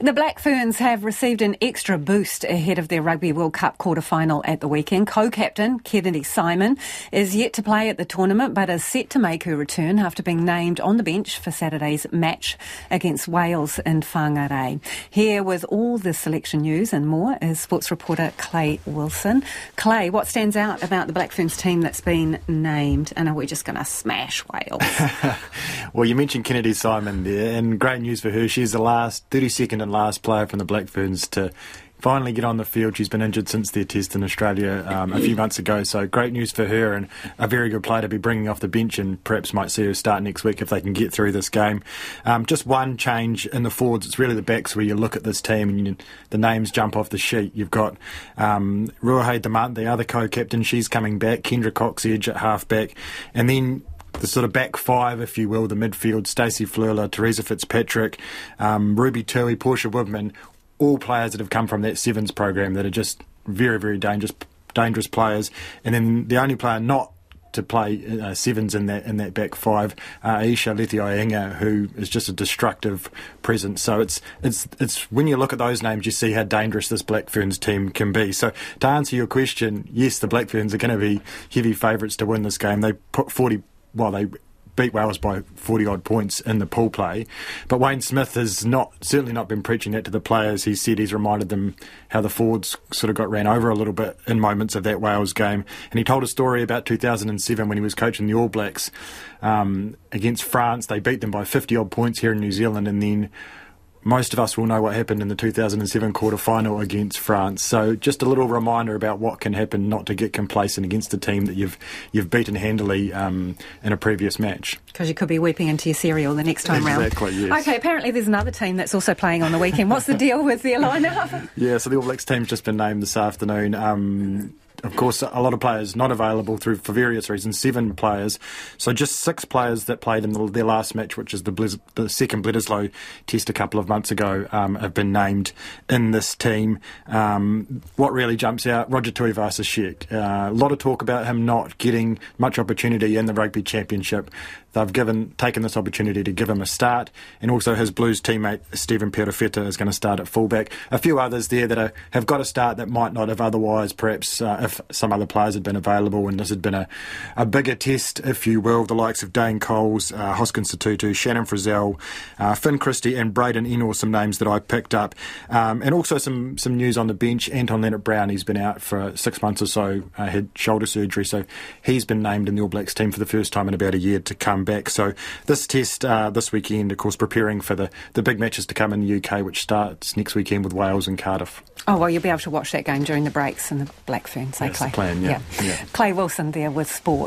The Black Ferns have received an extra boost ahead of their Rugby World Cup quarter final at the weekend. Co captain Kennedy Simon is yet to play at the tournament but is set to make her return after being named on the bench for Saturday's match against Wales in Whangarei. Here with all the selection news and more is sports reporter Clay Wilson. Clay, what stands out about the Black Ferns team that's been named? And are we just going to smash Wales? well, you mentioned Kennedy Simon there, and great news for her. She's the last 32nd and last player from the Black Ferns to finally get on the field. She's been injured since their test in Australia um, a few months ago, so great news for her and a very good player to be bringing off the bench and perhaps might see her start next week if they can get through this game. Um, just one change in the forwards, it's really the backs where you look at this team and you, the names jump off the sheet. You've got um, Ruahei Demant, the other co-captain, she's coming back, Kendra Cocksedge at half-back, and then the sort of back five, if you will, the midfield, Stacey Fluhler, Theresa Fitzpatrick, um, Ruby Tui, Portia Woodman, all players that have come from that sevens program that are just very, very dangerous dangerous players. And then the only player not to play uh, sevens in that in that back five, uh, Ayesha Leti-I'iga, who is just a destructive presence. So it's it's it's when you look at those names, you see how dangerous this Black Ferns team can be. So to answer your question, yes, the Black Ferns are going to be heavy favourites to win this game. They put forty well, they beat Wales by 40 odd points in the pool play. But Wayne Smith has not certainly not been preaching that to the players. He said he's reminded them how the forwards sort of got ran over a little bit in moments of that Wales game. And he told a story about 2007 when he was coaching the All Blacks um, against France. They beat them by 50 odd points here in New Zealand and then most of us will know what happened in the 2007 quarter final against France. So just a little reminder about what can happen, not to get complacent against a team that you've you've beaten handily um, in a previous match. Because you could be weeping into your cereal the next time exactly, round. Yes. Okay, apparently there's another team that's also playing on the weekend. What's the deal with their lineup? yeah, so the All Blacks team's just been named this afternoon. Um, of course, a lot of players not available through for various reasons. Seven players, so just six players that played in the, their last match, which is the, Blizz, the second Bledisloe test a couple of months ago, um, have been named in this team. Um, what really jumps out, Roger Tuivasa-Sheck. Uh, a lot of talk about him not getting much opportunity in the Rugby Championship. They've given taken this opportunity to give him a start, and also his Blues teammate Stephen Perofeta is going to start at fullback. A few others there that are, have got a start that might not have otherwise, perhaps uh, if some other players had been available, and this had been a, a bigger test, if you will. The likes of Dane Coles, uh, Hoskin Sotutu, Shannon Frizzell, uh, Finn Christie, and Braden Ennor, some names that I picked up, um, and also some some news on the bench. Anton Lienert-Brown, he's been out for six months or so, uh, had shoulder surgery, so he's been named in the All Blacks team for the first time in about a year to come back. So this test uh, this weekend, of course, preparing for the, the big matches to come in the UK, which starts next weekend with Wales and Cardiff. Oh, well, you'll be able to watch that game during the breaks in the Black Ferns, eh, Clay? The plan, yeah. yeah. yeah. Clay Wilson there with sport.